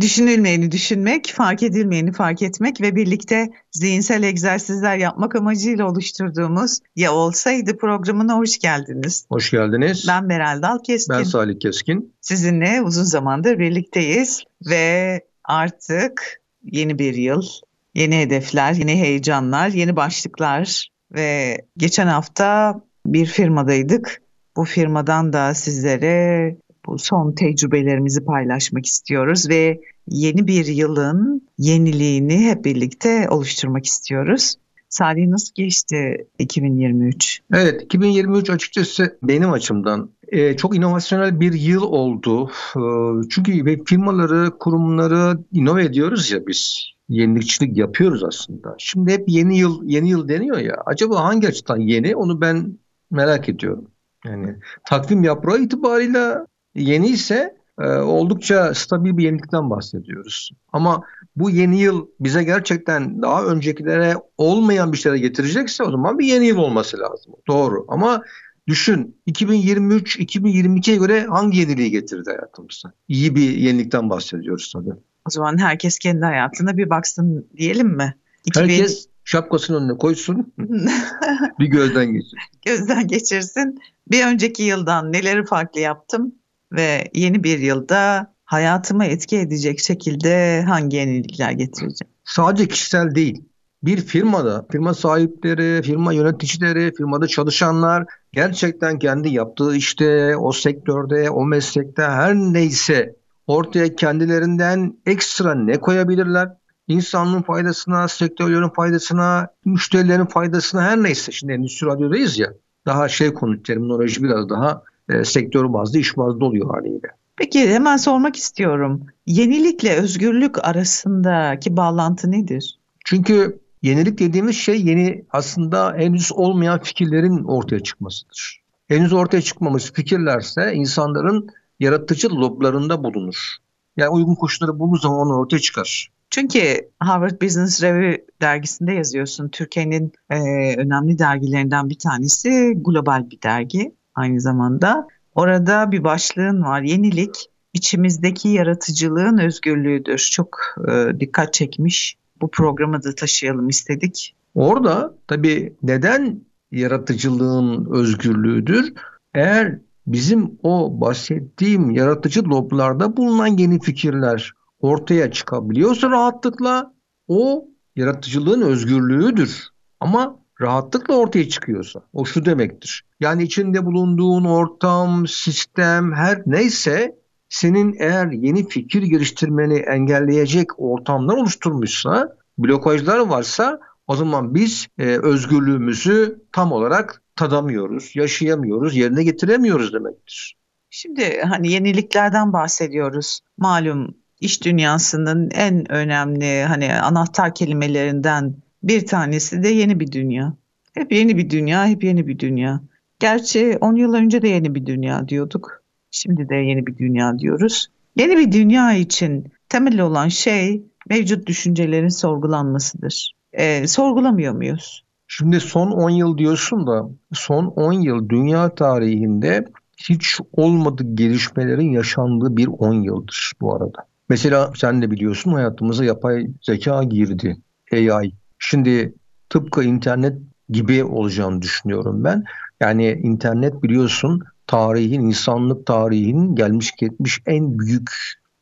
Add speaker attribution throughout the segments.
Speaker 1: Düşünülmeyeni düşünmek, fark edilmeyeni fark etmek ve birlikte zihinsel egzersizler yapmak amacıyla oluşturduğumuz Ya Olsaydı programına hoş geldiniz.
Speaker 2: Hoş geldiniz.
Speaker 1: Ben Meral Dal Keskin.
Speaker 2: Ben Salih Keskin.
Speaker 1: Sizinle uzun zamandır birlikteyiz ve artık yeni bir yıl, yeni hedefler, yeni heyecanlar, yeni başlıklar ve geçen hafta bir firmadaydık. Bu firmadan da sizlere bu son tecrübelerimizi paylaşmak istiyoruz ve yeni bir yılın yeniliğini hep birlikte oluşturmak istiyoruz. Salih nasıl geçti 2023?
Speaker 2: Evet 2023 açıkçası benim açımdan e, çok inovasyonel bir yıl oldu. E, çünkü firmaları, kurumları inove ediyoruz ya biz. Yenilikçilik yapıyoruz aslında. Şimdi hep yeni yıl yeni yıl deniyor ya. Acaba hangi açıdan yeni? Onu ben merak ediyorum. Yani takvim yaprağı itibarıyla yeni ise e, oldukça stabil bir yenilikten bahsediyoruz. Ama bu yeni yıl bize gerçekten daha öncekilere olmayan bir şeyler getirecekse o zaman bir yeni yıl olması lazım. Doğru ama düşün 2023-2022'ye göre hangi yeniliği getirdi hayatımıza? İyi bir yenilikten bahsediyoruz tabii.
Speaker 1: O zaman herkes kendi hayatına bir baksın diyelim mi?
Speaker 2: 2000... Herkes şapkasının önüne koysun, bir gözden geçirsin.
Speaker 1: Gözden geçirsin. Bir önceki yıldan neleri farklı yaptım? Ve yeni bir yılda hayatıma etki edecek şekilde hangi yenilikler getireceğim?
Speaker 2: Sadece kişisel değil. Bir firmada firma sahipleri, firma yöneticileri, firmada çalışanlar gerçekten kendi yaptığı işte, o sektörde, o meslekte her neyse ortaya kendilerinden ekstra ne koyabilirler? İnsanlığın faydasına, sektörlerin faydasına, müşterilerin faydasına her neyse. Şimdi endüstri radyodayız ya. Daha şey konu terminoloji biraz daha e, sektör bazlı, iş bazlı oluyor haliyle.
Speaker 1: Peki hemen sormak istiyorum. Yenilikle özgürlük arasındaki bağlantı nedir?
Speaker 2: Çünkü yenilik dediğimiz şey yeni aslında henüz olmayan fikirlerin ortaya çıkmasıdır. Henüz ortaya çıkmamış fikirlerse insanların yaratıcı loblarında bulunur. Yani uygun koşulları bulduğu zaman onu ortaya çıkar.
Speaker 1: Çünkü Harvard Business Review dergisinde yazıyorsun. Türkiye'nin e, önemli dergilerinden bir tanesi global bir dergi aynı zamanda. Orada bir başlığın var. Yenilik içimizdeki yaratıcılığın özgürlüğüdür. Çok e, dikkat çekmiş. Bu programı da taşıyalım istedik.
Speaker 2: Orada tabii neden yaratıcılığın özgürlüğüdür? Eğer bizim o bahsettiğim yaratıcı loblarda bulunan yeni fikirler ortaya çıkabiliyorsa rahatlıkla o yaratıcılığın özgürlüğüdür. Ama rahatlıkla ortaya çıkıyorsa o şu demektir. Yani içinde bulunduğun ortam, sistem her neyse senin eğer yeni fikir geliştirmeni engelleyecek ortamlar oluşturmuşsa, blokajlar varsa o zaman biz e, özgürlüğümüzü tam olarak tadamıyoruz, yaşayamıyoruz, yerine getiremiyoruz demektir.
Speaker 1: Şimdi hani yeniliklerden bahsediyoruz. Malum iş dünyasının en önemli hani anahtar kelimelerinden bir tanesi de yeni bir dünya. Hep yeni bir dünya, hep yeni bir dünya. Gerçi 10 yıl önce de yeni bir dünya diyorduk. Şimdi de yeni bir dünya diyoruz. Yeni bir dünya için temel olan şey mevcut düşüncelerin sorgulanmasıdır. E, sorgulamıyor muyuz?
Speaker 2: Şimdi son 10 yıl diyorsun da son 10 yıl dünya tarihinde hiç olmadık gelişmelerin yaşandığı bir 10 yıldır bu arada. Mesela sen de biliyorsun hayatımıza yapay zeka girdi. AI. Şimdi tıpkı internet gibi olacağını düşünüyorum ben. Yani internet biliyorsun tarihin, insanlık tarihinin gelmiş geçmiş en büyük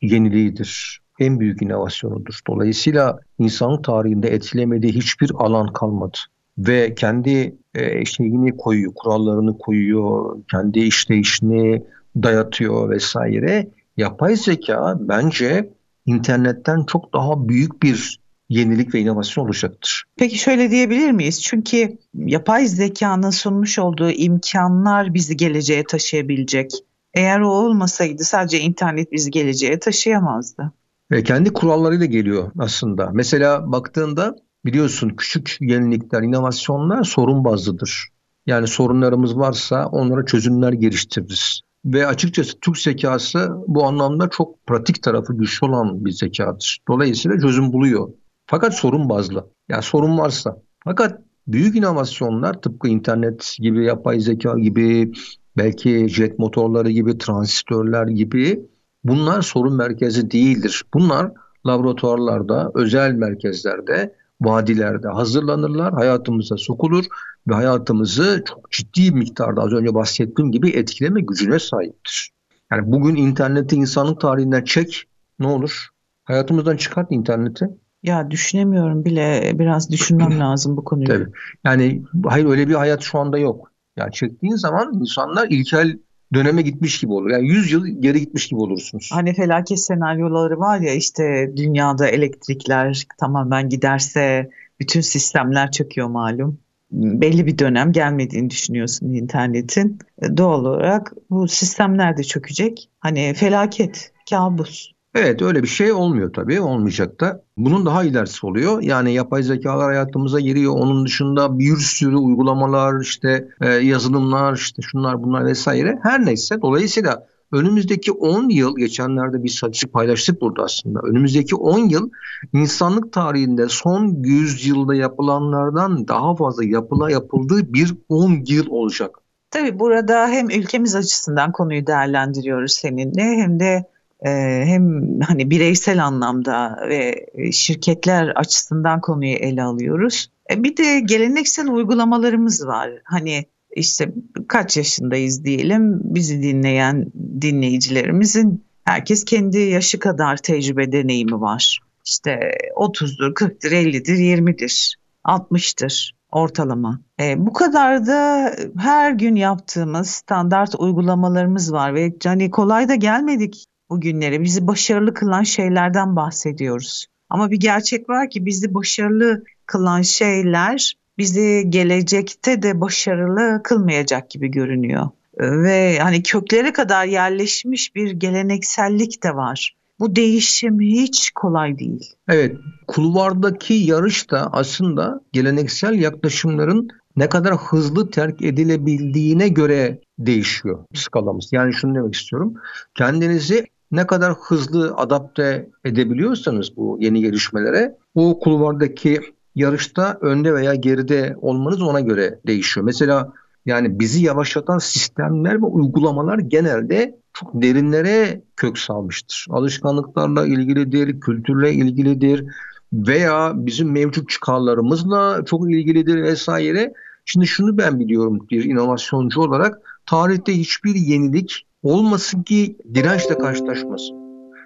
Speaker 2: yeniliğidir. En büyük inovasyonudur. Dolayısıyla insanlık tarihinde etkilemediği hiçbir alan kalmadı. Ve kendi e, şeyini koyuyor, kurallarını koyuyor, kendi işleyişini dayatıyor vesaire. Yapay zeka bence internetten çok daha büyük bir yenilik ve inovasyon olacaktır.
Speaker 1: Peki şöyle diyebilir miyiz? Çünkü yapay zekanın sunmuş olduğu imkanlar bizi geleceğe taşıyabilecek. Eğer o olmasaydı sadece internet bizi geleceğe taşıyamazdı.
Speaker 2: Ve kendi kurallarıyla geliyor aslında. Mesela baktığında biliyorsun küçük yenilikler, inovasyonlar sorun bazlıdır. Yani sorunlarımız varsa onlara çözümler geliştiririz. Ve açıkçası Türk zekası bu anlamda çok pratik tarafı güçlü olan bir zekadır. Dolayısıyla çözüm buluyor. Fakat sorun bazlı. Yani sorun varsa. Fakat büyük inovasyonlar tıpkı internet gibi, yapay zeka gibi, belki jet motorları gibi, transistörler gibi bunlar sorun merkezi değildir. Bunlar laboratuvarlarda, özel merkezlerde, vadilerde hazırlanırlar, hayatımıza sokulur ve hayatımızı çok ciddi miktarda az önce bahsettiğim gibi etkileme gücüne sahiptir. Yani bugün interneti insanlık tarihinden çek ne olur? Hayatımızdan çıkart interneti.
Speaker 1: Ya düşünemiyorum bile biraz düşünmem lazım bu konuyu.
Speaker 2: Tabii. Yani hayır öyle bir hayat şu anda yok. Yani çektiğin zaman insanlar ilkel döneme gitmiş gibi olur. Yani 100 yıl geri gitmiş gibi olursunuz.
Speaker 1: Hani felaket senaryoları var ya işte dünyada elektrikler tamamen giderse bütün sistemler çöküyor malum. Belli bir dönem gelmediğini düşünüyorsun internetin. Doğal olarak bu sistemler de çökecek. Hani felaket, kabus.
Speaker 2: Evet öyle bir şey olmuyor tabii olmayacak da. Bunun daha ilerisi oluyor. Yani yapay zekalar hayatımıza giriyor. Onun dışında bir sürü uygulamalar işte e, yazılımlar işte şunlar bunlar vesaire. Her neyse dolayısıyla önümüzdeki 10 yıl geçenlerde bir statistik paylaştık burada aslında. Önümüzdeki 10 yıl insanlık tarihinde son 100 yılda yapılanlardan daha fazla yapıla yapıldığı bir 10 yıl olacak.
Speaker 1: Tabii burada hem ülkemiz açısından konuyu değerlendiriyoruz seninle hem de hem hani bireysel anlamda ve şirketler açısından konuyu ele alıyoruz. E, bir de geleneksel uygulamalarımız var. Hani işte kaç yaşındayız diyelim bizi dinleyen dinleyicilerimizin herkes kendi yaşı kadar tecrübe deneyimi var. İşte 30'dur, 40'dır, 50'dir, 20'dir, 60'tır ortalama. E, bu kadar da her gün yaptığımız standart uygulamalarımız var ve hani kolay da gelmedik bugünlere. Bizi başarılı kılan şeylerden bahsediyoruz. Ama bir gerçek var ki bizi başarılı kılan şeyler bizi gelecekte de başarılı kılmayacak gibi görünüyor. Ve hani köklere kadar yerleşmiş bir geleneksellik de var. Bu değişim hiç kolay değil.
Speaker 2: Evet, kulvardaki yarış da aslında geleneksel yaklaşımların ne kadar hızlı terk edilebildiğine göre değişiyor skalamız. Yani şunu demek istiyorum. Kendinizi ne kadar hızlı adapte edebiliyorsanız bu yeni gelişmelere o kulvardaki yarışta önde veya geride olmanız ona göre değişiyor. Mesela yani bizi yavaşlatan sistemler ve uygulamalar genelde çok derinlere kök salmıştır. Alışkanlıklarla ilgilidir, kültürle ilgilidir veya bizim mevcut çıkarlarımızla çok ilgilidir vesaire. Şimdi şunu ben biliyorum bir inovasyoncu olarak tarihte hiçbir yenilik olmasın ki dirençle karşılaşmasın.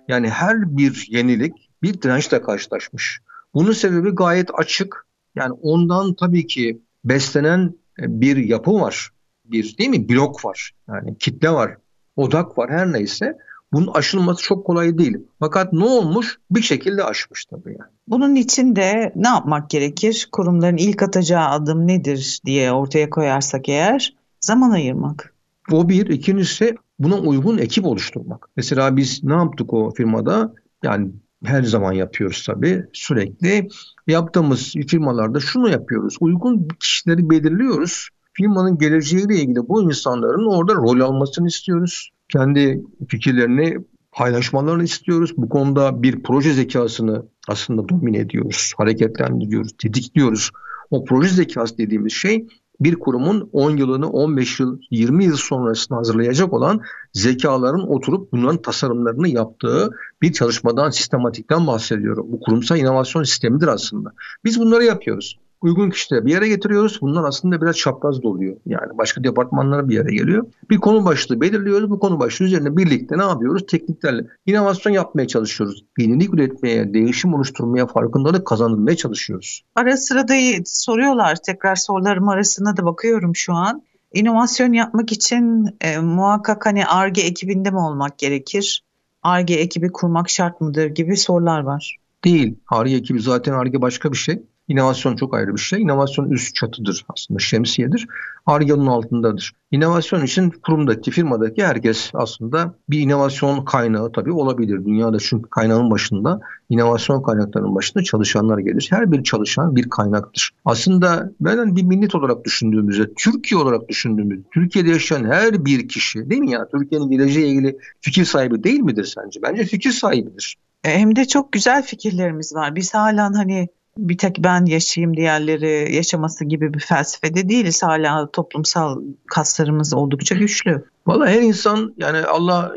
Speaker 2: Yani her bir yenilik bir dirençle karşılaşmış. Bunun sebebi gayet açık. Yani ondan tabii ki beslenen e, bir yapı var. Bir değil mi? Blok var. Yani kitle var. Odak var her neyse. Bunun aşılması çok kolay değil. Fakat ne olmuş? Bir şekilde aşmış tabii yani.
Speaker 1: Bunun için de ne yapmak gerekir? Kurumların ilk atacağı adım nedir diye ortaya koyarsak eğer zaman ayırmak.
Speaker 2: O bir. İkincisi buna uygun ekip oluşturmak. Mesela biz ne yaptık o firmada? Yani her zaman yapıyoruz tabii sürekli. Yaptığımız firmalarda şunu yapıyoruz. Uygun kişileri belirliyoruz. Firmanın geleceğiyle ilgili bu insanların orada rol almasını istiyoruz. Kendi fikirlerini paylaşmalarını istiyoruz. Bu konuda bir proje zekasını aslında domine ediyoruz, hareketlendiriyoruz, tetikliyoruz. O proje zekası dediğimiz şey bir kurumun 10 yılını 15 yıl 20 yıl sonrasını hazırlayacak olan zekaların oturup bunların tasarımlarını yaptığı bir çalışmadan sistematikten bahsediyorum. Bu kurumsal inovasyon sistemidir aslında. Biz bunları yapıyoruz uygun kişileri bir yere getiriyoruz. Bunlar aslında biraz çapraz doluyor. Yani başka departmanlara bir yere geliyor. Bir konu başlığı belirliyoruz. Bu konu başlığı üzerine birlikte ne yapıyoruz? Tekniklerle inovasyon yapmaya çalışıyoruz. Yenilik üretmeye, değişim oluşturmaya, farkındalık kazanılmaya çalışıyoruz.
Speaker 1: Ara sıra da soruyorlar. Tekrar sorularım arasına da bakıyorum şu an. İnovasyon yapmak için e, muhakkak hani ARGE ekibinde mi olmak gerekir? ARGE ekibi kurmak şart mıdır gibi sorular var.
Speaker 2: Değil. ARGE ekibi zaten ARGE başka bir şey. İnovasyon çok ayrı bir şey. İnovasyon üst çatıdır aslında şemsiyedir. Arge onun altındadır. İnovasyon için kurumdaki, firmadaki herkes aslında bir inovasyon kaynağı tabii olabilir. Dünyada çünkü kaynağın başında, inovasyon kaynaklarının başında çalışanlar gelir. Her bir çalışan bir kaynaktır. Aslında ben bir millet olarak düşündüğümüzde, Türkiye olarak düşündüğümüzde, Türkiye'de yaşayan her bir kişi değil mi ya? Türkiye'nin geleceğiyle ilgili fikir sahibi değil midir sence? Bence fikir sahibidir.
Speaker 1: E, hem de çok güzel fikirlerimiz var. Biz hala hani bir tek ben yaşayayım diğerleri yaşaması gibi bir felsefede değiliz. Hala toplumsal kaslarımız oldukça güçlü.
Speaker 2: Valla her insan yani Allah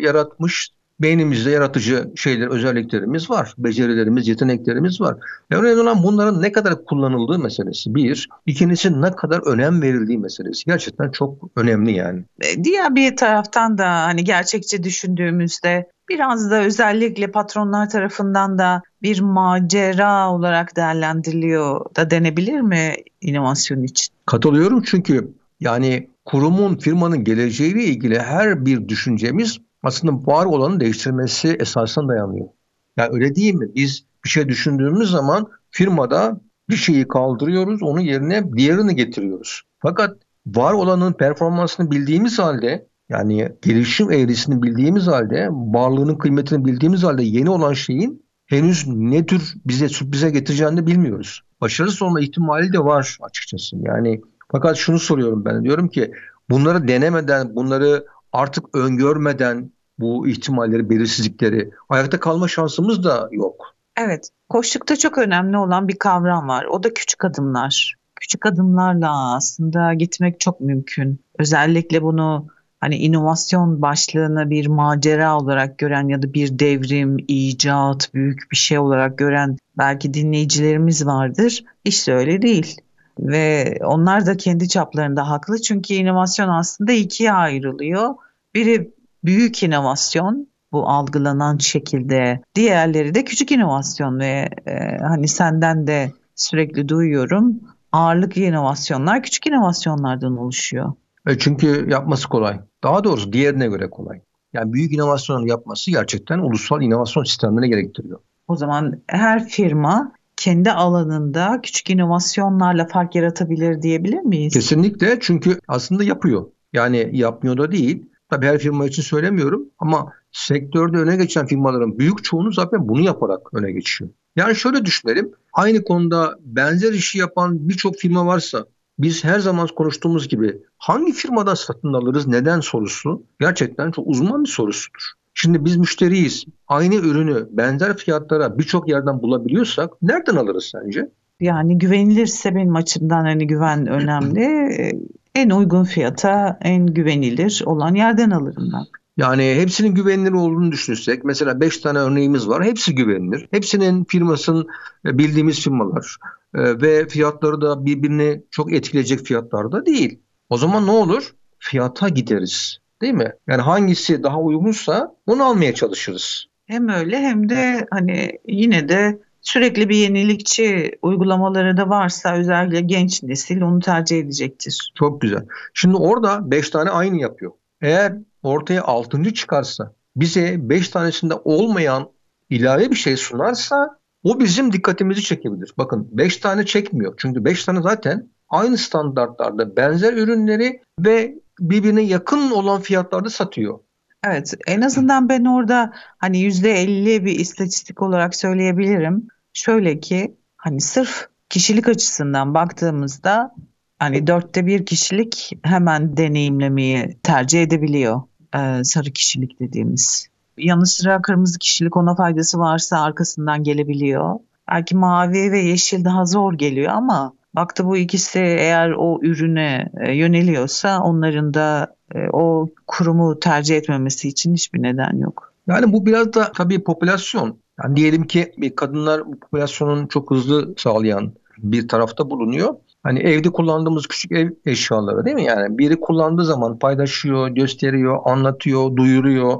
Speaker 2: yaratmış beynimizde yaratıcı şeyler, özelliklerimiz var. Becerilerimiz, yeteneklerimiz var. Önemli olan bunların ne kadar kullanıldığı meselesi. Bir. İkincisi ne kadar önem verildiği meselesi. Gerçekten çok önemli yani.
Speaker 1: E, diğer bir taraftan da hani gerçekçi düşündüğümüzde biraz da özellikle patronlar tarafından da bir macera olarak değerlendiriliyor da denebilir mi inovasyon için?
Speaker 2: Katılıyorum çünkü yani kurumun, firmanın geleceğiyle ilgili her bir düşüncemiz aslında var olanı değiştirmesi esasına dayanıyor. Yani öyle değil mi? Biz bir şey düşündüğümüz zaman firmada bir şeyi kaldırıyoruz, onun yerine diğerini getiriyoruz. Fakat var olanın performansını bildiğimiz halde yani gelişim eğrisini bildiğimiz halde, varlığının kıymetini bildiğimiz halde yeni olan şeyin henüz ne tür bize sürprize getireceğini bilmiyoruz. Başarısız olma ihtimali de var açıkçası. Yani fakat şunu soruyorum ben diyorum ki bunları denemeden, bunları artık öngörmeden bu ihtimalleri, belirsizlikleri ayakta kalma şansımız da yok.
Speaker 1: Evet, koştukta çok önemli olan bir kavram var. O da küçük adımlar. Küçük adımlarla aslında gitmek çok mümkün. Özellikle bunu hani inovasyon başlığını bir macera olarak gören ya da bir devrim, icat, büyük bir şey olarak gören belki dinleyicilerimiz vardır. İşte öyle değil. Ve onlar da kendi çaplarında haklı çünkü inovasyon aslında ikiye ayrılıyor. Biri büyük inovasyon bu algılanan şekilde, diğerleri de küçük inovasyon ve e, hani senden de sürekli duyuyorum ağırlık inovasyonlar küçük inovasyonlardan oluşuyor.
Speaker 2: E çünkü yapması kolay. Daha doğrusu diğerine göre kolay. Yani büyük inovasyonun yapması gerçekten ulusal inovasyon sistemlerine gerektiriyor.
Speaker 1: O zaman her firma kendi alanında küçük inovasyonlarla fark yaratabilir diyebilir miyiz?
Speaker 2: Kesinlikle çünkü aslında yapıyor. Yani yapmıyor da değil. Tabii her firma için söylemiyorum ama sektörde öne geçen firmaların büyük çoğunu zaten bunu yaparak öne geçiyor. Yani şöyle düşünelim. Aynı konuda benzer işi yapan birçok firma varsa biz her zaman konuştuğumuz gibi hangi firmadan satın alırız neden sorusu gerçekten çok uzman bir sorusudur. Şimdi biz müşteriyiz. Aynı ürünü benzer fiyatlara birçok yerden bulabiliyorsak nereden alırız sence?
Speaker 1: Yani güvenilirse benim açımdan hani güven önemli. en uygun fiyata en güvenilir olan yerden alırım ben.
Speaker 2: Yani hepsinin güvenilir olduğunu düşünürsek mesela 5 tane örneğimiz var. Hepsi güvenilir. Hepsinin firmasının e, bildiğimiz firmalar e, ve fiyatları da birbirini çok etkileyecek fiyatlarda değil. O zaman ne olur? Fiyata gideriz. Değil mi? Yani hangisi daha uygunsa onu almaya çalışırız.
Speaker 1: Hem öyle hem de hani yine de sürekli bir yenilikçi uygulamaları da varsa özellikle genç nesil onu tercih edecektir.
Speaker 2: Çok güzel. Şimdi orada 5 tane aynı yapıyor. Eğer ortaya 6. çıkarsa bize 5 tanesinde olmayan ilave bir şey sunarsa o bizim dikkatimizi çekebilir. Bakın 5 tane çekmiyor. Çünkü 5 tane zaten aynı standartlarda benzer ürünleri ve birbirine yakın olan fiyatlarda satıyor.
Speaker 1: Evet en azından ben orada hani yüzde elli bir istatistik olarak söyleyebilirim. Şöyle ki hani sırf kişilik açısından baktığımızda hani dörtte bir kişilik hemen deneyimlemeyi tercih edebiliyor e, sarı kişilik dediğimiz. Yanı sıra kırmızı kişilik ona faydası varsa arkasından gelebiliyor. Belki mavi ve yeşil daha zor geliyor ama baktı bu ikisi eğer o ürüne e, yöneliyorsa onların da e, o kurumu tercih etmemesi için hiçbir neden yok.
Speaker 2: Yani bu biraz da tabii popülasyon. Yani diyelim ki kadınlar popülasyonun çok hızlı sağlayan bir tarafta bulunuyor. Hani evde kullandığımız küçük ev eşyaları değil mi? Yani biri kullandığı zaman paylaşıyor, gösteriyor, anlatıyor, duyuruyor.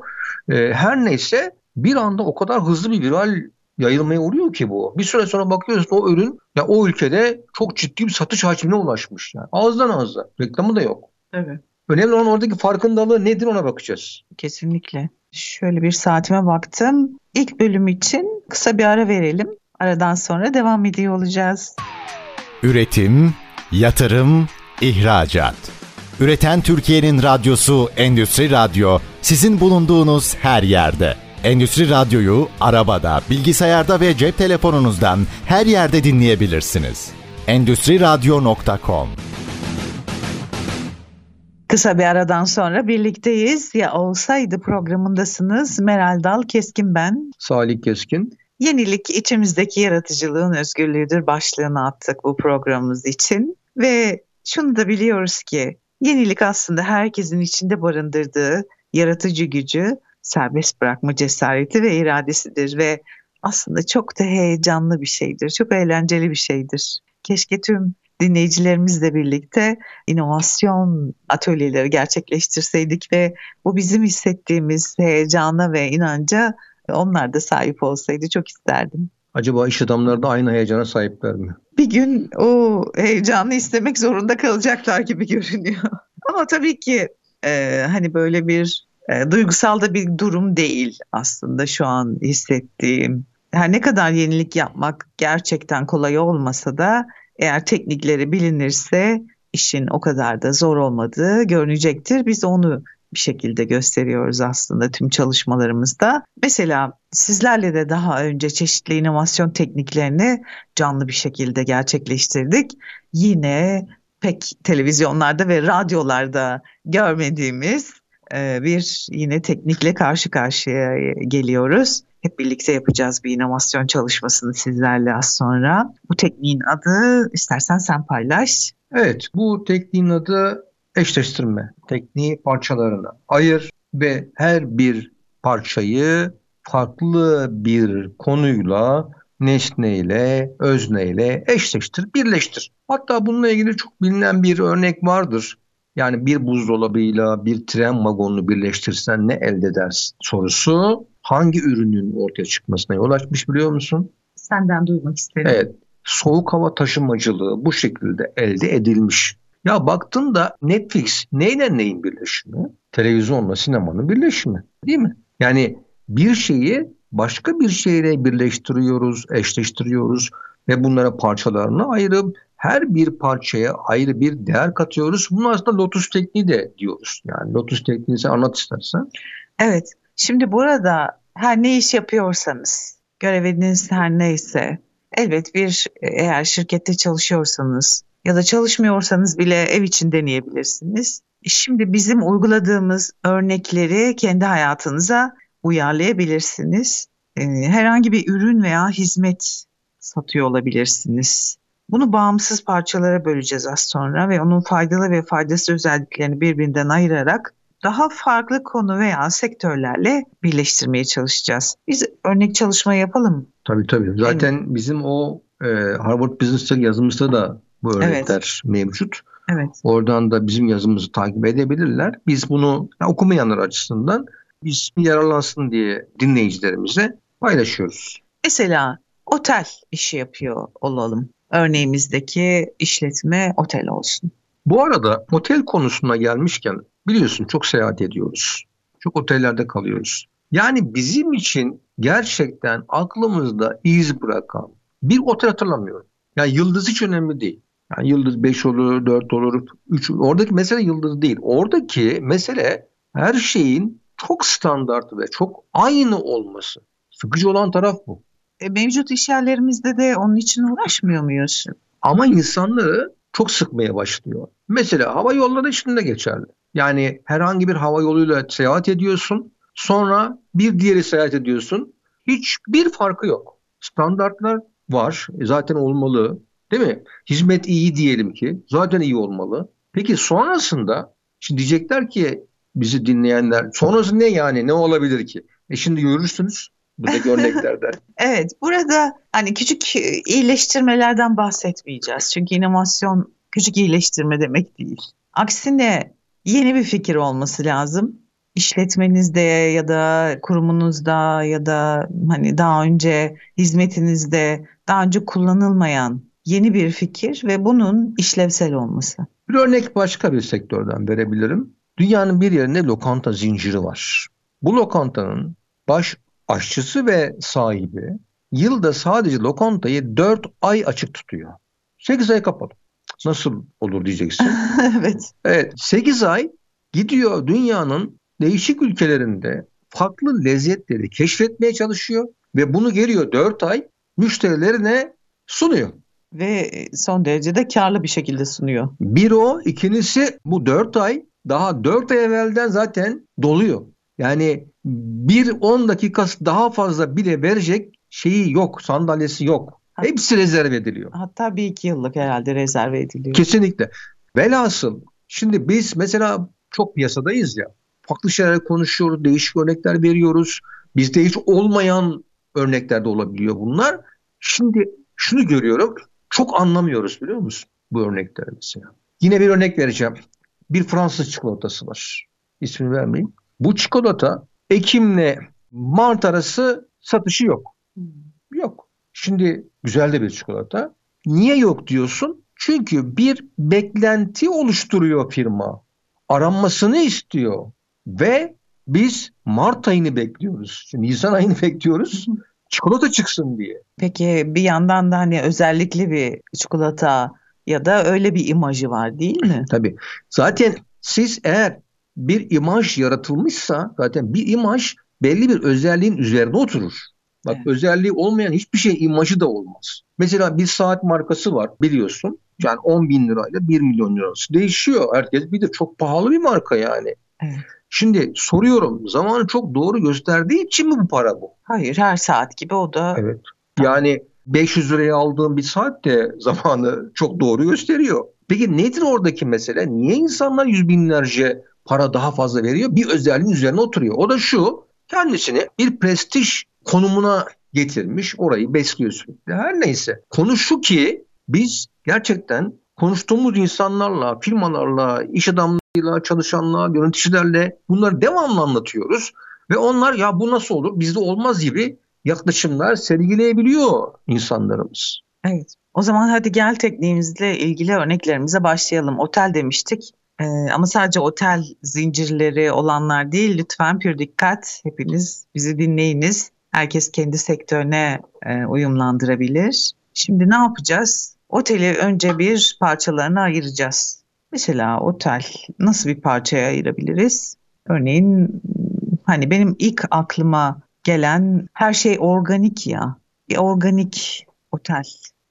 Speaker 2: Ee, her neyse bir anda o kadar hızlı bir viral yayılmaya uğruyor ki bu. Bir süre sonra bakıyorsun o ürün ya o ülkede çok ciddi bir satış hacmine ulaşmış. Yani ağızdan ağızda. Reklamı da yok.
Speaker 1: Evet.
Speaker 2: Önemli olan oradaki farkındalığı nedir ona bakacağız.
Speaker 1: Kesinlikle. Şöyle bir saatime baktım. İlk bölüm için kısa bir ara verelim. Aradan sonra devam ediyor olacağız.
Speaker 3: Üretim, yatırım, ihracat. Üreten Türkiye'nin radyosu Endüstri Radyo sizin bulunduğunuz her yerde. Endüstri Radyo'yu arabada, bilgisayarda ve cep telefonunuzdan her yerde dinleyebilirsiniz. Endüstri Radyo.com
Speaker 1: Kısa bir aradan sonra birlikteyiz. Ya olsaydı programındasınız. Meral Dal Keskin ben.
Speaker 2: Salih Keskin.
Speaker 1: Yenilik içimizdeki yaratıcılığın özgürlüğüdür başlığını attık bu programımız için. Ve şunu da biliyoruz ki yenilik aslında herkesin içinde barındırdığı yaratıcı gücü serbest bırakma cesareti ve iradesidir ve aslında çok da heyecanlı bir şeydir. Çok eğlenceli bir şeydir. Keşke tüm dinleyicilerimizle birlikte inovasyon atölyeleri gerçekleştirseydik ve bu bizim hissettiğimiz heyecana ve inanca onlar da sahip olsaydı çok isterdim.
Speaker 2: Acaba iş adamları da aynı heyecana sahipler mi?
Speaker 1: Bir gün o heyecanı istemek zorunda kalacaklar gibi görünüyor. Ama tabii ki e, hani böyle bir e, duygusal da bir durum değil aslında şu an hissettiğim. Her ne kadar yenilik yapmak gerçekten kolay olmasa da eğer teknikleri bilinirse işin o kadar da zor olmadığı görünecektir. Biz onu bir şekilde gösteriyoruz aslında tüm çalışmalarımızda. Mesela sizlerle de daha önce çeşitli inovasyon tekniklerini canlı bir şekilde gerçekleştirdik. Yine pek televizyonlarda ve radyolarda görmediğimiz bir yine teknikle karşı karşıya geliyoruz. Hep birlikte yapacağız bir inovasyon çalışmasını sizlerle az sonra. Bu tekniğin adı istersen sen paylaş.
Speaker 2: Evet bu tekniğin adı eşleştirme. Tekniği parçalarına ayır ve her bir parçayı farklı bir konuyla, nesneyle, özneyle eşleştir, birleştir. Hatta bununla ilgili çok bilinen bir örnek vardır. Yani bir buzdolabıyla bir tren vagonunu birleştirsen ne elde edersin sorusu hangi ürünün ortaya çıkmasına yol açmış biliyor musun?
Speaker 1: Senden duymak isterim.
Speaker 2: Evet. Soğuk hava taşımacılığı bu şekilde elde edilmiş. Ya baktın da Netflix neyle neyin birleşimi? Televizyonla sinemanın birleşimi değil mi? Yani bir şeyi başka bir şeyle birleştiriyoruz, eşleştiriyoruz ve bunlara parçalarını ayırıp her bir parçaya ayrı bir değer katıyoruz. Bunu aslında lotus tekniği de diyoruz. Yani lotus tekniğini sen anlat istersen.
Speaker 1: Evet. Şimdi burada her ne iş yapıyorsanız, göreviniz her neyse, elbet bir eğer şirkette çalışıyorsanız ya da çalışmıyorsanız bile ev için deneyebilirsiniz. Şimdi bizim uyguladığımız örnekleri kendi hayatınıza uyarlayabilirsiniz. Ee, herhangi bir ürün veya hizmet satıyor olabilirsiniz. Bunu bağımsız parçalara böleceğiz az sonra ve onun faydalı ve faydasız özelliklerini birbirinden ayırarak daha farklı konu veya sektörlerle birleştirmeye çalışacağız. Biz örnek çalışma yapalım.
Speaker 2: Tabii tabii. Zaten evet. bizim o e, Harvard Business yazımızda da bu örnekler evet. mevcut.
Speaker 1: Evet.
Speaker 2: Oradan da bizim yazımızı takip edebilirler. Biz bunu yani okumayanlar açısından biz yararlansın diye dinleyicilerimize paylaşıyoruz.
Speaker 1: Mesela otel işi yapıyor olalım. Örneğimizdeki işletme otel olsun.
Speaker 2: Bu arada otel konusuna gelmişken biliyorsun çok seyahat ediyoruz. Çok otellerde kalıyoruz. Yani bizim için gerçekten aklımızda iz bırakan bir otel hatırlamıyorum. Yani yıldız hiç önemli değil. Yani yıldız 5 olur, 4 olur, 3 Oradaki mesele yıldız değil. Oradaki mesele her şeyin çok standart ve çok aynı olması. Sıkıcı olan taraf bu.
Speaker 1: E, mevcut iş yerlerimizde de onun için uğraşmıyor muyuz?
Speaker 2: Ama insanları çok sıkmaya başlıyor. Mesela hava yolları için de geçerli. Yani herhangi bir hava yoluyla seyahat ediyorsun. Sonra bir diğeri seyahat ediyorsun. Hiçbir farkı yok. Standartlar var. E zaten olmalı. Değil mi? Hizmet iyi diyelim ki. Zaten iyi olmalı. Peki sonrasında şimdi diyecekler ki bizi dinleyenler sonrası ne yani ne olabilir ki? E şimdi görürsünüz buradaki örneklerden.
Speaker 1: evet burada hani küçük iyileştirmelerden bahsetmeyeceğiz. Çünkü inovasyon küçük iyileştirme demek değil. Aksine yeni bir fikir olması lazım. İşletmenizde ya da kurumunuzda ya da hani daha önce hizmetinizde daha önce kullanılmayan yeni bir fikir ve bunun işlevsel olması.
Speaker 2: Bir örnek başka bir sektörden verebilirim. Dünyanın bir yerinde lokanta zinciri var. Bu lokantanın baş aşçısı ve sahibi yılda sadece lokantayı 4 ay açık tutuyor. 8 ay kapalı. Nasıl olur diyeceksin.
Speaker 1: evet.
Speaker 2: Evet 8 ay gidiyor dünyanın değişik ülkelerinde farklı lezzetleri keşfetmeye çalışıyor ve bunu geliyor 4 ay müşterilerine sunuyor.
Speaker 1: Ve son derece de karlı bir şekilde sunuyor.
Speaker 2: Bir o, ikincisi bu 4 ay daha 4 ay evvelden zaten doluyor. Yani bir 10 dakikası daha fazla bile verecek şeyi yok, sandalyesi yok. Hepsi rezerv ediliyor.
Speaker 1: Hatta bir iki yıllık herhalde rezerve ediliyor.
Speaker 2: Kesinlikle. Velhasıl şimdi biz mesela çok piyasadayız ya. Farklı şeyler konuşuyoruz, değişik örnekler veriyoruz. Bizde hiç olmayan örnekler de olabiliyor bunlar. Şimdi şunu görüyorum. Çok anlamıyoruz biliyor musun bu örnekleri mesela. Yine bir örnek vereceğim. Bir Fransız çikolatası var. İsmini vermeyeyim. Bu çikolata Ekim'le Mart arası satışı yok. Hmm. Yok. Şimdi güzel de bir çikolata. Niye yok diyorsun? Çünkü bir beklenti oluşturuyor firma. Aranmasını istiyor. Ve biz Mart ayını bekliyoruz. Şimdi Nisan ayını bekliyoruz. Çikolata çıksın diye.
Speaker 1: Peki bir yandan da hani özellikle bir çikolata ya da öyle bir imajı var değil mi?
Speaker 2: Tabii. Zaten siz eğer bir imaj yaratılmışsa zaten bir imaj belli bir özelliğin üzerine oturur. Bak evet. özelliği olmayan hiçbir şey imajı da olmaz. Mesela bir saat markası var biliyorsun. Yani 10 bin lirayla 1 milyon lirası değişiyor. Herkes bir de çok pahalı bir marka yani. Evet. Şimdi soruyorum zamanı çok doğru gösterdiği için mi bu para bu?
Speaker 1: Hayır her saat gibi o da.
Speaker 2: Evet. Yani 500 liraya aldığım bir saat de zamanı çok doğru gösteriyor. Peki nedir oradaki mesele? Niye insanlar yüz binlerce para daha fazla veriyor? Bir özelliğin üzerine oturuyor. O da şu kendisini bir prestij konumuna getirmiş orayı besliyor sürekli. Her neyse konu şu ki biz gerçekten konuştuğumuz insanlarla, firmalarla, iş adamlarıyla, çalışanlarla, yöneticilerle bunları devamlı anlatıyoruz. Ve onlar ya bu nasıl olur bizde olmaz gibi yaklaşımlar sergileyebiliyor insanlarımız.
Speaker 1: Evet. O zaman hadi gel tekniğimizle ilgili örneklerimize başlayalım. Otel demiştik. Ee, ama sadece otel zincirleri olanlar değil. Lütfen pür dikkat. Hepiniz bizi dinleyiniz. Herkes kendi sektörüne e, uyumlandırabilir. Şimdi ne yapacağız? Oteli önce bir parçalarına ayıracağız. Mesela otel nasıl bir parçaya ayırabiliriz? Örneğin hani benim ilk aklıma gelen her şey organik ya. Bir organik otel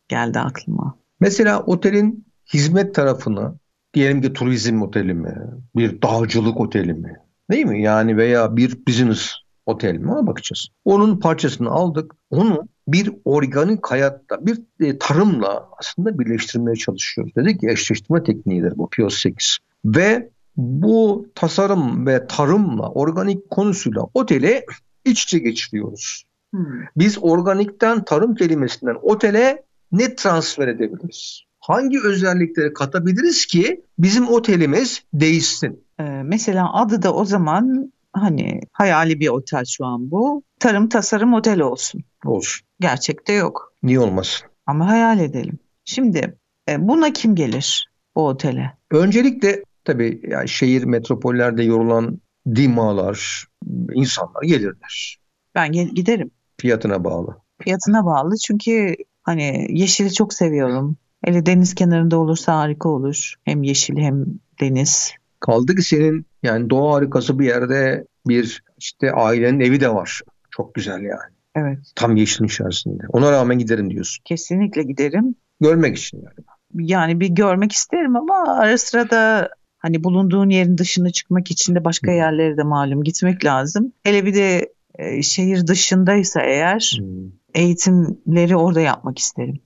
Speaker 1: geldi aklıma.
Speaker 2: Mesela otelin hizmet tarafını diyelim ki turizm oteli mi, bir dağcılık oteli mi? Değil mi? Yani veya bir business otel mi ona bakacağız. Onun parçasını aldık. Onu bir organik hayatta, bir e, tarımla aslında birleştirmeye çalışıyoruz. Dedik ki eşleştirme tekniğidir bu PIOS 8. Ve bu tasarım ve tarımla, organik konusuyla otele iç içe geçiriyoruz. Hmm. Biz organikten tarım kelimesinden otele ne transfer edebiliriz? Hangi özellikleri katabiliriz ki bizim otelimiz değişsin?
Speaker 1: Ee, mesela adı da o zaman hani hayali bir otel şu an bu. Tarım tasarım otel olsun.
Speaker 2: Olsun.
Speaker 1: Gerçekte yok.
Speaker 2: Niye olmasın?
Speaker 1: Ama hayal edelim. Şimdi e, buna kim gelir bu otele?
Speaker 2: Öncelikle tabii yani şehir metropollerde yorulan dimalar, insanlar gelirler.
Speaker 1: Ben gel giderim.
Speaker 2: Fiyatına bağlı.
Speaker 1: Fiyatına bağlı çünkü hani yeşili çok seviyorum. Hele deniz kenarında olursa harika olur. Hem yeşil hem deniz.
Speaker 2: Kaldı ki senin yani doğa harikası bir yerde bir işte ailenin evi de var. Çok güzel yani.
Speaker 1: Evet.
Speaker 2: Tam yeşilin içerisinde. Ona rağmen giderim diyorsun.
Speaker 1: Kesinlikle giderim.
Speaker 2: Görmek için yani.
Speaker 1: Yani bir görmek isterim ama ara sıra da hani bulunduğun yerin dışına çıkmak için de başka yerlere de malum gitmek lazım. Hele bir de e, şehir dışındaysa eğer hmm. eğitimleri orada yapmak isterim.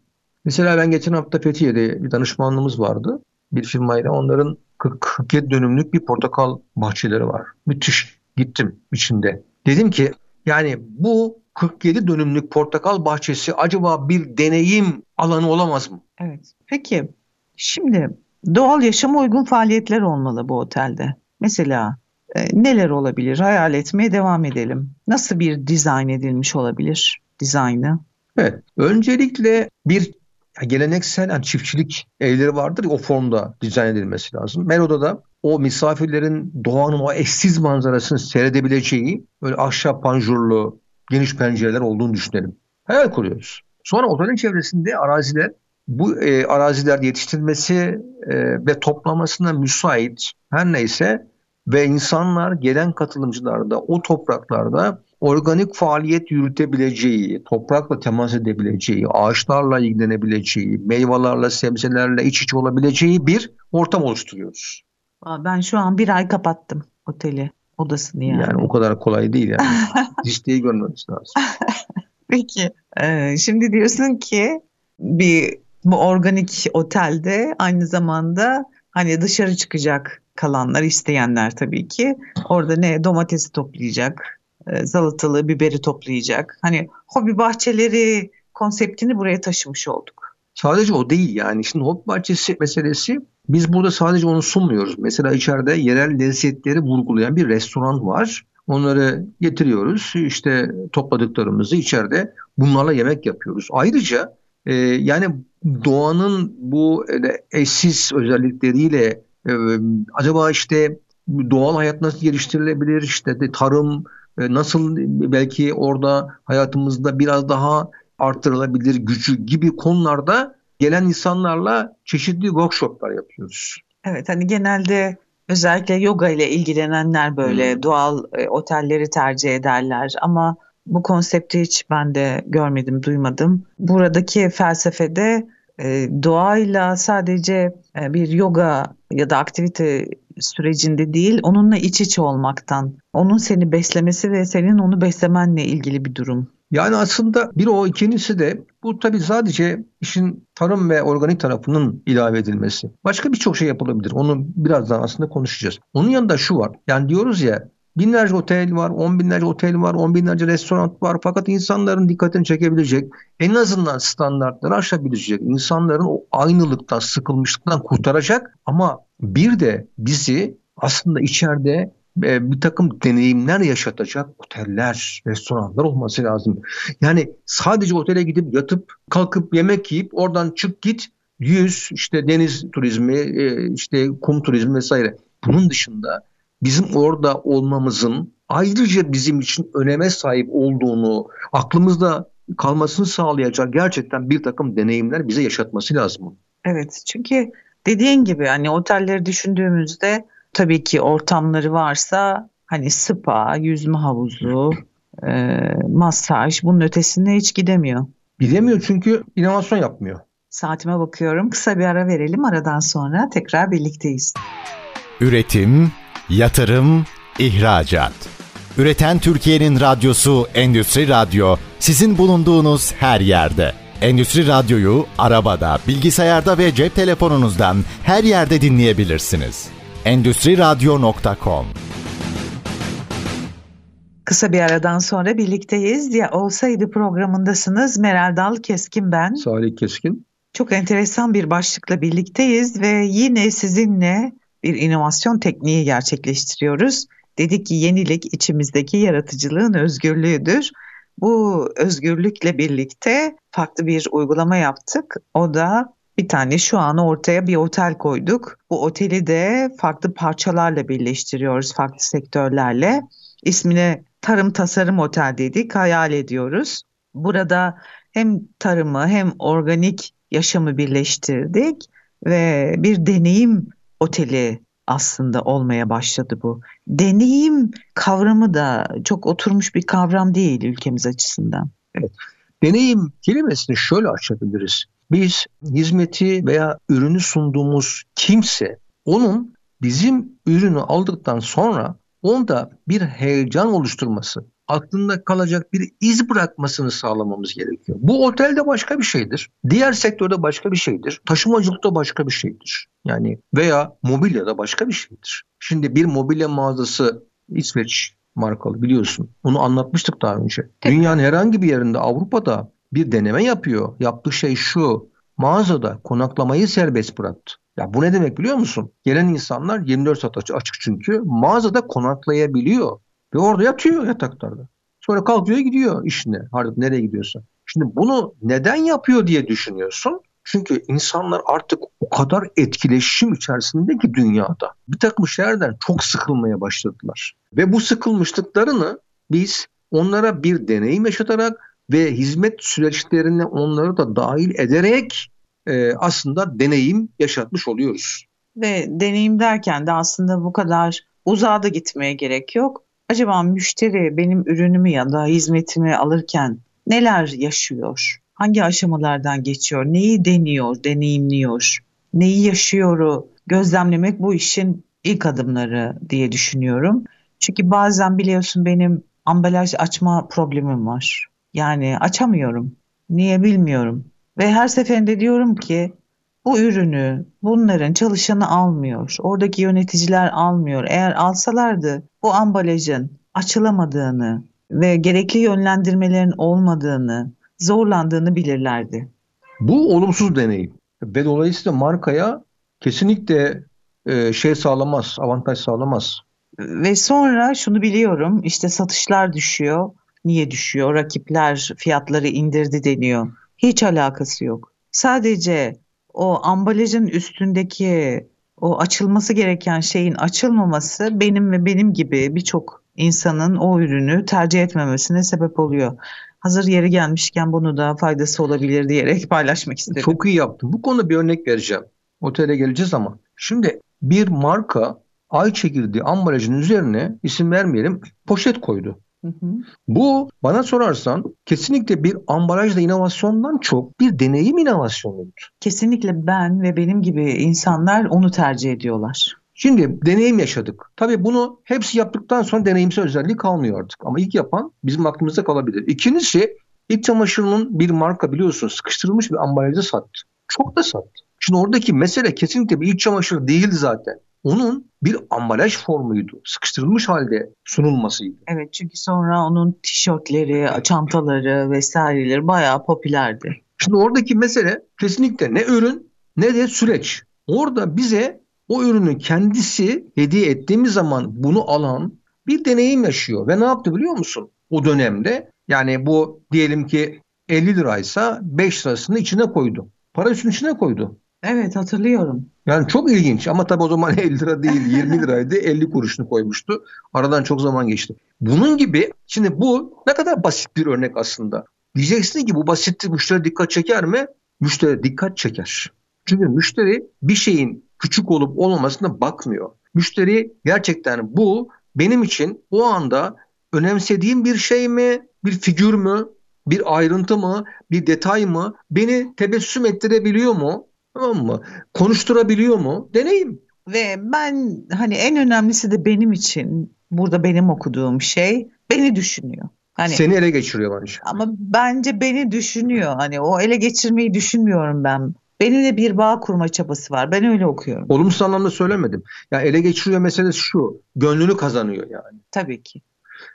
Speaker 2: Mesela ben geçen hafta Fethiye'de bir danışmanlığımız vardı. Bir firmayla onların 47 dönümlük bir portakal bahçeleri var. Müthiş. Gittim içinde. Dedim ki yani bu 47 dönümlük portakal bahçesi acaba bir deneyim alanı olamaz mı?
Speaker 1: Evet. Peki şimdi doğal yaşama uygun faaliyetler olmalı bu otelde. Mesela e, neler olabilir? Hayal etmeye devam edelim. Nasıl bir dizayn edilmiş olabilir dizaynı?
Speaker 2: Evet. Öncelikle bir geleneksel yani çiftçilik evleri vardır ya o formda dizayn edilmesi lazım. Melo'da o misafirlerin doğanın o eşsiz manzarasını seyredebileceği böyle ahşap panjurlu geniş pencereler olduğunu düşünelim. Hayal kuruyoruz. Sonra otelin çevresinde araziler bu e, araziler yetiştirilmesi e, ve toplamasına müsait her neyse ve insanlar gelen katılımcılar da o topraklarda organik faaliyet yürütebileceği, toprakla temas edebileceği, ağaçlarla ilgilenebileceği, meyvelerle, sebzelerle iç içe olabileceği bir ortam oluşturuyoruz.
Speaker 1: Ben şu an bir ay kapattım oteli, odasını yani.
Speaker 2: Yani o kadar kolay değil yani. Listeyi görmemiz lazım.
Speaker 1: Peki, e, şimdi diyorsun ki bir bu organik otelde aynı zamanda hani dışarı çıkacak kalanlar isteyenler tabii ki orada ne domatesi toplayacak, e, biberi toplayacak. Hani hobi bahçeleri konseptini buraya taşımış olduk.
Speaker 2: Sadece o değil yani. Şimdi hobi bahçesi meselesi biz burada sadece onu sunmuyoruz. Mesela içeride yerel lezzetleri vurgulayan bir restoran var. Onları getiriyoruz. İşte topladıklarımızı içeride bunlarla yemek yapıyoruz. Ayrıca e, yani doğanın bu e, eşsiz özellikleriyle e, acaba işte doğal hayat nasıl geliştirilebilir? İşte de tarım nasıl belki orada hayatımızda biraz daha arttırılabilir gücü gibi konularda gelen insanlarla çeşitli workshoplar yapıyoruz.
Speaker 1: Evet hani genelde özellikle yoga ile ilgilenenler böyle hmm. doğal e, otelleri tercih ederler ama bu konsepti hiç ben de görmedim, duymadım. Buradaki felsefede e, doğayla sadece e, bir yoga ya da aktivite sürecinde değil, onunla iç içe olmaktan, onun seni beslemesi ve senin onu beslemenle ilgili bir durum.
Speaker 2: Yani aslında bir o ikincisi de bu tabii sadece işin tarım ve organik tarafının ilave edilmesi. Başka birçok şey yapılabilir. Onu birazdan aslında konuşacağız. Onun yanında şu var. Yani diyoruz ya Binlerce otel var, on binlerce otel var, on binlerce restoran var. Fakat insanların dikkatini çekebilecek, en azından standartları aşabilecek, insanların o aynılıktan, sıkılmışlıktan kurtaracak ama bir de bizi aslında içeride e, bir takım deneyimler yaşatacak oteller, restoranlar olması lazım. Yani sadece otele gidip yatıp kalkıp yemek yiyip oradan çık git yüz işte deniz turizmi, e, işte kum turizmi vesaire. Bunun dışında bizim orada olmamızın ayrıca bizim için öneme sahip olduğunu, aklımızda kalmasını sağlayacak gerçekten bir takım deneyimler bize yaşatması lazım.
Speaker 1: Evet çünkü dediğin gibi hani otelleri düşündüğümüzde tabii ki ortamları varsa hani spa, yüzme havuzu, e, masaj bunun ötesinde hiç gidemiyor.
Speaker 2: Gidemiyor çünkü inovasyon yapmıyor.
Speaker 1: Saatime bakıyorum. Kısa bir ara verelim. Aradan sonra tekrar birlikteyiz.
Speaker 3: Üretim, Yatırım, ihracat. Üreten Türkiye'nin radyosu Endüstri Radyo sizin bulunduğunuz her yerde. Endüstri Radyo'yu arabada, bilgisayarda ve cep telefonunuzdan her yerde dinleyebilirsiniz. Endüstri Radyo.com
Speaker 1: Kısa bir aradan sonra birlikteyiz. Ya olsaydı programındasınız. Meral Dal Keskin ben.
Speaker 2: Salih Keskin.
Speaker 1: Çok enteresan bir başlıkla birlikteyiz ve yine sizinle bir inovasyon tekniği gerçekleştiriyoruz. Dedik ki yenilik içimizdeki yaratıcılığın özgürlüğüdür. Bu özgürlükle birlikte farklı bir uygulama yaptık. O da bir tane şu an ortaya bir otel koyduk. Bu oteli de farklı parçalarla birleştiriyoruz, farklı sektörlerle. İsmine Tarım Tasarım Otel dedik, hayal ediyoruz. Burada hem tarımı hem organik yaşamı birleştirdik ve bir deneyim oteli aslında olmaya başladı bu. Deneyim kavramı da çok oturmuş bir kavram değil ülkemiz açısından.
Speaker 2: Evet. Deneyim kelimesini şöyle açabiliriz. Biz hizmeti veya ürünü sunduğumuz kimse onun bizim ürünü aldıktan sonra onda bir heyecan oluşturması, aklında kalacak bir iz bırakmasını sağlamamız gerekiyor. Bu otelde başka bir şeydir. Diğer sektörde başka bir şeydir. Taşımacılıkta başka bir şeydir. Yani veya mobilyada başka bir şeydir. Şimdi bir mobilya mağazası İsveç markalı biliyorsun. Onu anlatmıştık daha önce. Dünyanın herhangi bir yerinde Avrupa'da bir deneme yapıyor. Yaptığı şey şu. Mağazada konaklamayı serbest bıraktı. Ya bu ne demek biliyor musun? Gelen insanlar 24 saat açık çünkü mağazada konaklayabiliyor. Ve orada yatıyor yataklarda. Sonra kalkıyor gidiyor işine. Artık nereye gidiyorsa. Şimdi bunu neden yapıyor diye düşünüyorsun. Çünkü insanlar artık o kadar etkileşim içerisinde ki dünyada. Bir takım şeylerden çok sıkılmaya başladılar. Ve bu sıkılmışlıklarını biz onlara bir deneyim yaşatarak ve hizmet süreçlerine onları da dahil ederek e, aslında deneyim yaşatmış oluyoruz.
Speaker 1: Ve deneyim derken de aslında bu kadar uzağa da gitmeye gerek yok. Acaba müşteri benim ürünümü ya da hizmetimi alırken neler yaşıyor? Hangi aşamalardan geçiyor? Neyi deniyor, deneyimliyor? Neyi yaşıyor? Gözlemlemek bu işin ilk adımları diye düşünüyorum. Çünkü bazen biliyorsun benim ambalaj açma problemim var. Yani açamıyorum. Niye bilmiyorum. Ve her seferinde diyorum ki bu ürünü bunların çalışanı almıyor. Oradaki yöneticiler almıyor. Eğer alsalardı bu ambalajın açılamadığını ve gerekli yönlendirmelerin olmadığını, zorlandığını bilirlerdi.
Speaker 2: Bu olumsuz deneyim ve dolayısıyla markaya kesinlikle e, şey sağlamaz, avantaj sağlamaz.
Speaker 1: Ve sonra şunu biliyorum işte satışlar düşüyor. Niye düşüyor? Rakipler fiyatları indirdi deniyor. Hiç alakası yok. Sadece o ambalajın üstündeki o açılması gereken şeyin açılmaması benim ve benim gibi birçok insanın o ürünü tercih etmemesine sebep oluyor. Hazır yeri gelmişken bunu da faydası olabilir diyerek paylaşmak istedim.
Speaker 2: Çok iyi yaptın. Bu konuda bir örnek vereceğim. Otele geleceğiz ama. Şimdi bir marka ay çekirdeği ambalajın üzerine isim vermeyelim poşet koydu. Hı hı. Bu bana sorarsan kesinlikle bir ambalajla inovasyondan çok bir deneyim inovasyonudur.
Speaker 1: Kesinlikle ben ve benim gibi insanlar onu tercih ediyorlar.
Speaker 2: Şimdi deneyim yaşadık. Tabii bunu hepsi yaptıktan sonra deneyimsel özelliği kalmıyor artık. Ama ilk yapan bizim aklımızda kalabilir. İkincisi iç çamaşırının bir marka biliyorsun sıkıştırılmış bir ambalajda sattı. Çok da sattı. Şimdi oradaki mesele kesinlikle bir iç çamaşır değildi zaten onun bir ambalaj formuydu. Sıkıştırılmış halde sunulmasıydı.
Speaker 1: Evet çünkü sonra onun tişörtleri, çantaları vesaireleri bayağı popülerdi.
Speaker 2: Şimdi oradaki mesele kesinlikle ne ürün ne de süreç. Orada bize o ürünün kendisi hediye ettiğimiz zaman bunu alan bir deneyim yaşıyor. Ve ne yaptı biliyor musun? O dönemde yani bu diyelim ki 50 liraysa 5 lirasını içine koydu. Parasının içine koydu.
Speaker 1: Evet hatırlıyorum.
Speaker 2: Yani çok ilginç ama tabii o zaman 50 lira değil 20 liraydı 50 kuruşunu koymuştu. Aradan çok zaman geçti. Bunun gibi şimdi bu ne kadar basit bir örnek aslında. Diyeceksin ki bu basit müşteri dikkat çeker mi? Müşteri dikkat çeker. Çünkü müşteri bir şeyin küçük olup olmamasına bakmıyor. Müşteri gerçekten bu benim için o anda önemsediğim bir şey mi, bir figür mü, bir ayrıntı mı, bir detay mı, beni tebessüm ettirebiliyor mu? Tamam mı? Konuşturabiliyor mu? Deneyim.
Speaker 1: Ve ben hani en önemlisi de benim için burada benim okuduğum şey beni düşünüyor. Hani,
Speaker 2: Seni ele geçiriyor bence.
Speaker 1: Ama bence beni düşünüyor. Hani o ele geçirmeyi düşünmüyorum ben. Benimle bir bağ kurma çabası var. Ben öyle okuyorum.
Speaker 2: Olumsuz anlamda söylemedim. Ya ele geçiriyor meselesi şu. Gönlünü kazanıyor yani.
Speaker 1: Tabii ki.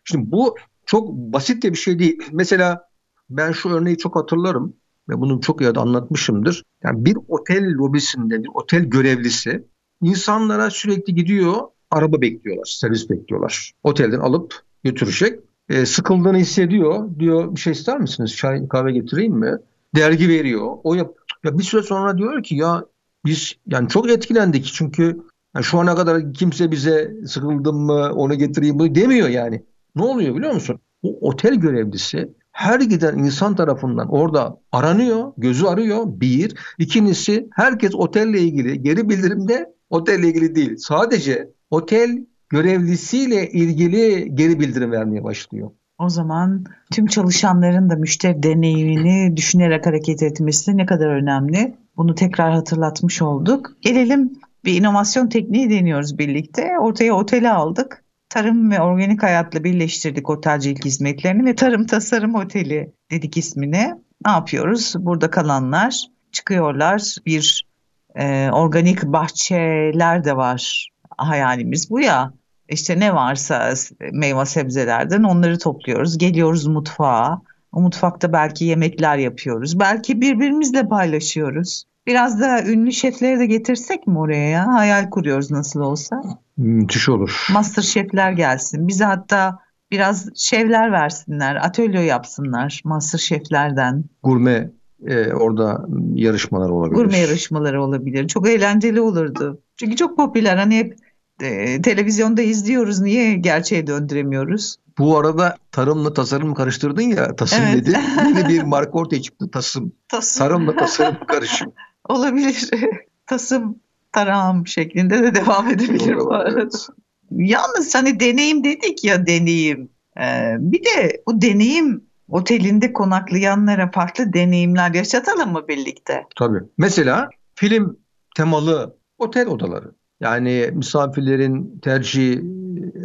Speaker 2: Şimdi bu çok basit de bir şey değil. Mesela ben şu örneği çok hatırlarım ve bunu çok iyi anlatmışımdır. Yani bir otel lobisinde bir otel görevlisi insanlara sürekli gidiyor araba bekliyorlar, servis bekliyorlar. Otelden alıp götürecek. E, sıkıldığını hissediyor. Diyor bir şey ister misiniz? Çay kahve getireyim mi? Dergi veriyor. O yap ya bir süre sonra diyor ki ya biz yani çok etkilendik çünkü yani şu ana kadar kimse bize sıkıldım mı onu getireyim mi demiyor yani. Ne oluyor biliyor musun? O otel görevlisi her giden insan tarafından orada aranıyor, gözü arıyor bir. İkincisi herkes otelle ilgili geri bildirimde otelle ilgili değil. Sadece otel görevlisiyle ilgili geri bildirim vermeye başlıyor.
Speaker 1: O zaman tüm çalışanların da müşteri deneyimini düşünerek hareket etmesi ne kadar önemli. Bunu tekrar hatırlatmış olduk. Gelelim bir inovasyon tekniği deniyoruz birlikte. Ortaya oteli aldık tarım ve organik hayatla birleştirdik otelcilik hizmetlerini ve tarım tasarım oteli dedik ismine. Ne yapıyoruz? Burada kalanlar çıkıyorlar. Bir e, organik bahçeler de var. Hayalimiz bu ya. İşte ne varsa meyve sebzelerden onları topluyoruz. Geliyoruz mutfağa. O mutfakta belki yemekler yapıyoruz. Belki birbirimizle paylaşıyoruz. Biraz da ünlü şefleri de getirsek mi oraya ya? Hayal kuruyoruz nasıl olsa.
Speaker 2: Müthiş olur.
Speaker 1: Master şefler gelsin. Bize hatta biraz şevler versinler. Atölye yapsınlar master şeflerden.
Speaker 2: Gurme e, orada yarışmalar olabilir.
Speaker 1: Gurme yarışmaları olabilir. Çok eğlenceli olurdu. Çünkü çok popüler. Hani hep e, televizyonda izliyoruz. Niye gerçeğe döndüremiyoruz?
Speaker 2: Bu arada tarımla tasarım karıştırdın ya. Tasım evet. dedi. Yeni bir marka ortaya çıktı. Tasım. tasım. Tarımla tasarım karışım.
Speaker 1: Olabilir. tasım tarağım şeklinde de devam edebilir bu arada. Evet. Yalnız hani deneyim dedik ya deneyim. Ee, bir de bu deneyim otelinde konaklayanlara farklı deneyimler yaşatalım mı birlikte?
Speaker 2: Tabii. Mesela film temalı otel odaları. Yani misafirlerin tercih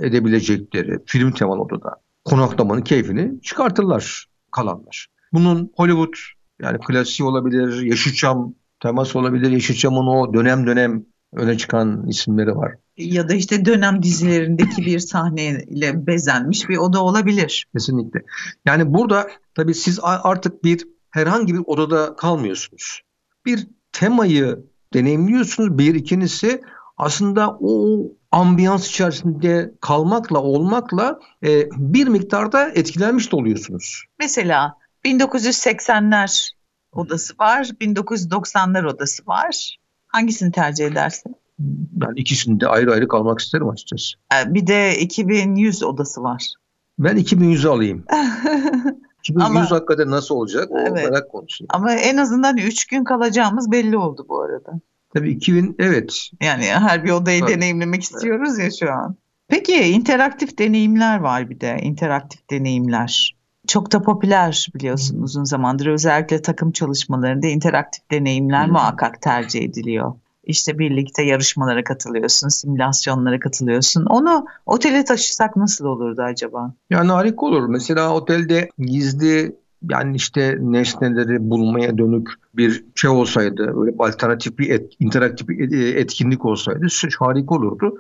Speaker 2: edebilecekleri film temalı odada konaklamanın keyfini çıkartırlar kalanlar. Bunun Hollywood yani klasiği olabilir, Yeşilçam teması olabilir. Yeşilçam'ın o dönem dönem öne çıkan isimleri var.
Speaker 1: Ya da işte dönem dizilerindeki bir sahneyle bezenmiş bir oda olabilir.
Speaker 2: Kesinlikle. Yani burada tabii siz artık bir herhangi bir odada kalmıyorsunuz. Bir temayı deneyimliyorsunuz. Bir ikincisi aslında o ambiyans içerisinde kalmakla olmakla e, bir miktarda etkilenmiş de oluyorsunuz.
Speaker 1: Mesela 1980'ler odası var, 1990'lar odası var. Hangisini tercih edersin?
Speaker 2: Ben ikisinde ayrı ayrı kalmak isterim açıkçası.
Speaker 1: E, bir de 2100 odası var.
Speaker 2: Ben 2100'ü alayım. 2100 Ama, hakikaten nasıl olacak o evet. merak konusu.
Speaker 1: Ama en azından 3 gün kalacağımız belli oldu bu arada.
Speaker 2: Tabii 2000 evet.
Speaker 1: Yani her bir odayı Tabii. deneyimlemek istiyoruz evet. ya şu an. Peki interaktif deneyimler var bir de interaktif deneyimler. Çok da popüler biliyorsun uzun zamandır. Özellikle takım çalışmalarında interaktif deneyimler muhakkak tercih ediliyor. İşte birlikte yarışmalara katılıyorsun, simülasyonlara katılıyorsun. Onu otele taşısak nasıl olurdu acaba?
Speaker 2: Yani harika olur. Mesela otelde gizli yani işte nesneleri bulmaya dönük bir şey olsaydı, böyle alternatif bir et, interaktif bir etkinlik olsaydı harika olurdu.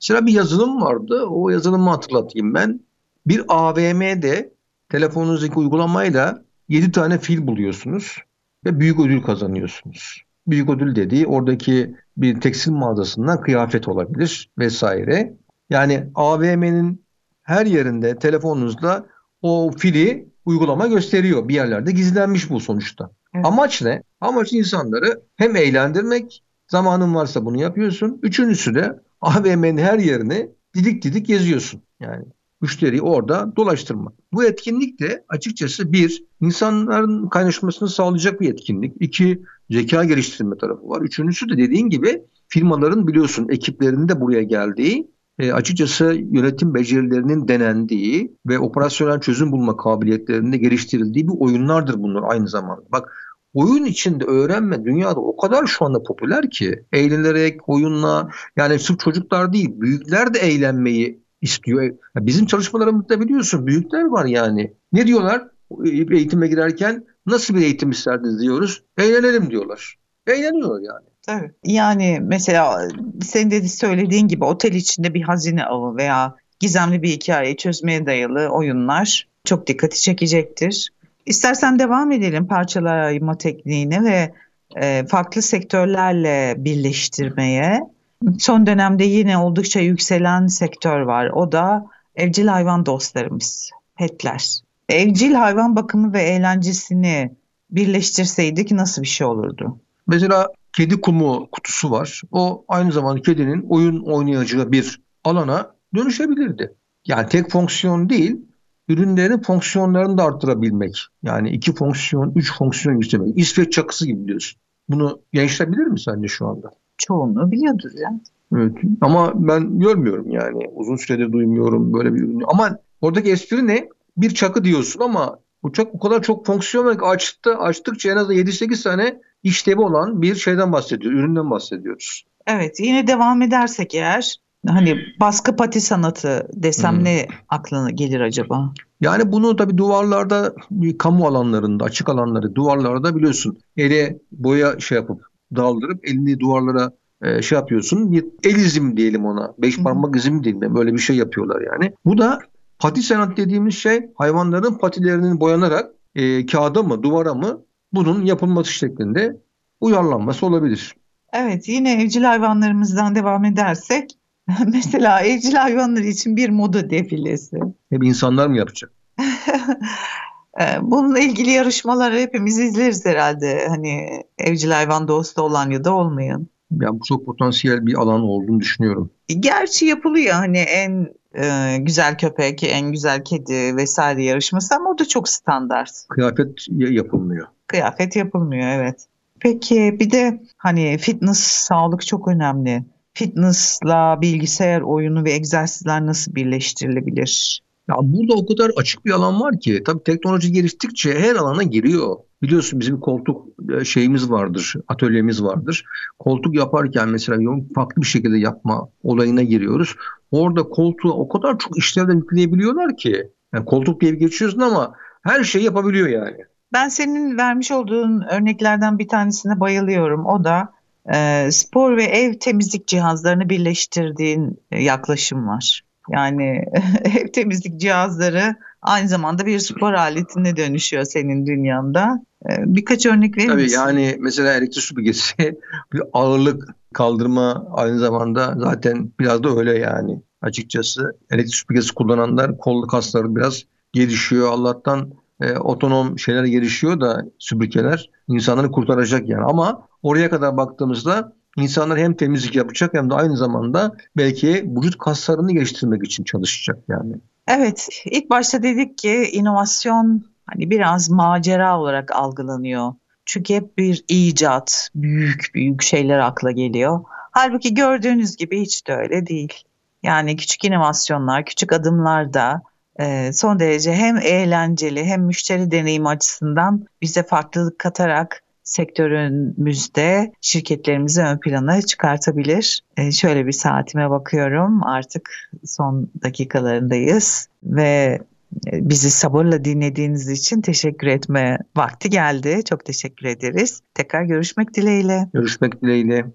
Speaker 2: Mesela bir yazılım vardı. O yazılımı hatırlatayım ben. Bir AVM'de telefonunuzdaki uygulamayla 7 tane fil buluyorsunuz ve büyük ödül kazanıyorsunuz. Büyük ödül dediği oradaki bir tekstil mağazasından kıyafet olabilir vesaire. Yani AVM'nin her yerinde telefonunuzda o fili uygulama gösteriyor. Bir yerlerde gizlenmiş bu sonuçta. Evet. Amaç ne? Amaç insanları hem eğlendirmek, zamanın varsa bunu yapıyorsun. Üçüncüsü de AVM'nin her yerini didik didik geziyorsun. Yani müşteriyi orada dolaştırmak. Bu etkinlik de açıkçası bir, insanların kaynaşmasını sağlayacak bir etkinlik. İki, zeka geliştirme tarafı var. Üçüncüsü de dediğin gibi firmaların biliyorsun ekiplerinin de buraya geldiği e, açıkçası yönetim becerilerinin denendiği ve operasyonel çözüm bulma kabiliyetlerinde geliştirildiği bir oyunlardır bunlar aynı zamanda. Bak oyun içinde öğrenme dünyada o kadar şu anda popüler ki eğlenerek oyunla yani sırf çocuklar değil büyükler de eğlenmeyi istiyor. Bizim çalışmalarımızda biliyorsun büyükler var yani. Ne diyorlar? Eğitime girerken nasıl bir eğitim isterdiniz diyoruz. Eğlenelim diyorlar. Eğleniyorlar yani.
Speaker 1: Tabii. Yani mesela senin de söylediğin gibi otel içinde bir hazine avı veya gizemli bir hikayeyi çözmeye dayalı oyunlar çok dikkati çekecektir. İstersen devam edelim parçalar ayırma tekniğine ve e, farklı sektörlerle birleştirmeye. Son dönemde yine oldukça yükselen sektör var. O da evcil hayvan dostlarımız, petler. Evcil hayvan bakımı ve eğlencesini birleştirseydik nasıl bir şey olurdu?
Speaker 2: Mesela kedi kumu kutusu var. O aynı zamanda kedinin oyun oynayacağı bir alana dönüşebilirdi. Yani tek fonksiyon değil, ürünlerin fonksiyonlarını da arttırabilmek. Yani iki fonksiyon, üç fonksiyon yükselmek. İsveç çakısı gibi diyorsun. Bunu gençler bilir mi sence şu anda?
Speaker 1: Çoğunluğu biliyordur ya.
Speaker 2: Evet ama ben görmüyorum yani. Uzun süredir duymuyorum böyle bir ürünü. Ama oradaki espri ne? Bir çakı diyorsun ama uçak o kadar çok fonksiyon açtı, açtıkça en az 7-8 tane işlevi olan bir şeyden bahsediyoruz, üründen bahsediyoruz.
Speaker 1: Evet yine devam edersek eğer hani baskı pati sanatı desem hmm. ne aklına gelir acaba?
Speaker 2: Yani bunu tabi duvarlarda kamu alanlarında açık alanları duvarlarda biliyorsun ele boya şey yapıp daldırıp elini duvarlara e, şey yapıyorsun bir el izim diyelim ona beş parmak izim diyelim böyle bir şey yapıyorlar yani. Bu da pati sanat dediğimiz şey hayvanların patilerinin boyanarak e, kağıda mı duvara mı bunun yapılması şeklinde uyarlanması olabilir.
Speaker 1: Evet yine evcil hayvanlarımızdan devam edersek mesela evcil hayvanlar için bir moda defilesi.
Speaker 2: Hep insanlar mı yapacak?
Speaker 1: Ee, bununla ilgili yarışmaları hepimiz izleriz herhalde. Hani evcil hayvan dostu olan ya da olmayan.
Speaker 2: Yani bu çok potansiyel bir alan olduğunu düşünüyorum.
Speaker 1: Gerçi yapılıyor hani en e, güzel köpek, en güzel kedi vesaire yarışması ama o da çok standart.
Speaker 2: Kıyafet yapılmıyor.
Speaker 1: Kıyafet yapılmıyor evet. Peki bir de hani fitness, sağlık çok önemli. Fitness'la bilgisayar oyunu ve egzersizler nasıl birleştirilebilir?
Speaker 2: Ya burada o kadar açık bir alan var ki tabii teknoloji geliştikçe her alana giriyor. Biliyorsun bizim koltuk e, şeyimiz vardır, atölyemiz vardır. Koltuk yaparken mesela farklı bir şekilde yapma olayına giriyoruz. Orada koltuğa o kadar çok işlevler yükleyebiliyorlar ki. Yani koltuk diye geçiyorsun ama her şeyi yapabiliyor yani.
Speaker 1: Ben senin vermiş olduğun örneklerden bir tanesine bayılıyorum. O da e, spor ve ev temizlik cihazlarını birleştirdiğin yaklaşım var. Yani ev temizlik cihazları aynı zamanda bir spor aletine dönüşüyor senin dünyanda. Ee, birkaç örnek verir
Speaker 2: Tabii
Speaker 1: misin?
Speaker 2: yani mesela elektrik süpürgesi bir ağırlık kaldırma aynı zamanda zaten biraz da öyle yani açıkçası. Elektrik süpürgesi kullananlar kol kasları biraz gelişiyor. Allah'tan e, otonom şeyler gelişiyor da süpürgeler insanları kurtaracak yani. Ama oraya kadar baktığımızda insanlar hem temizlik yapacak hem de aynı zamanda belki vücut kaslarını geliştirmek için çalışacak yani.
Speaker 1: Evet, ilk başta dedik ki inovasyon hani biraz macera olarak algılanıyor. Çünkü hep bir icat, büyük büyük şeyler akla geliyor. Halbuki gördüğünüz gibi hiç de öyle değil. Yani küçük inovasyonlar, küçük adımlar da e, son derece hem eğlenceli hem müşteri deneyimi açısından bize farklılık katarak sektörümüzde şirketlerimizi ön plana çıkartabilir. E, şöyle bir saatime bakıyorum artık son dakikalarındayız ve e, bizi sabırla dinlediğiniz için teşekkür etme vakti geldi. Çok teşekkür ederiz. Tekrar görüşmek dileğiyle.
Speaker 2: Görüşmek dileğiyle.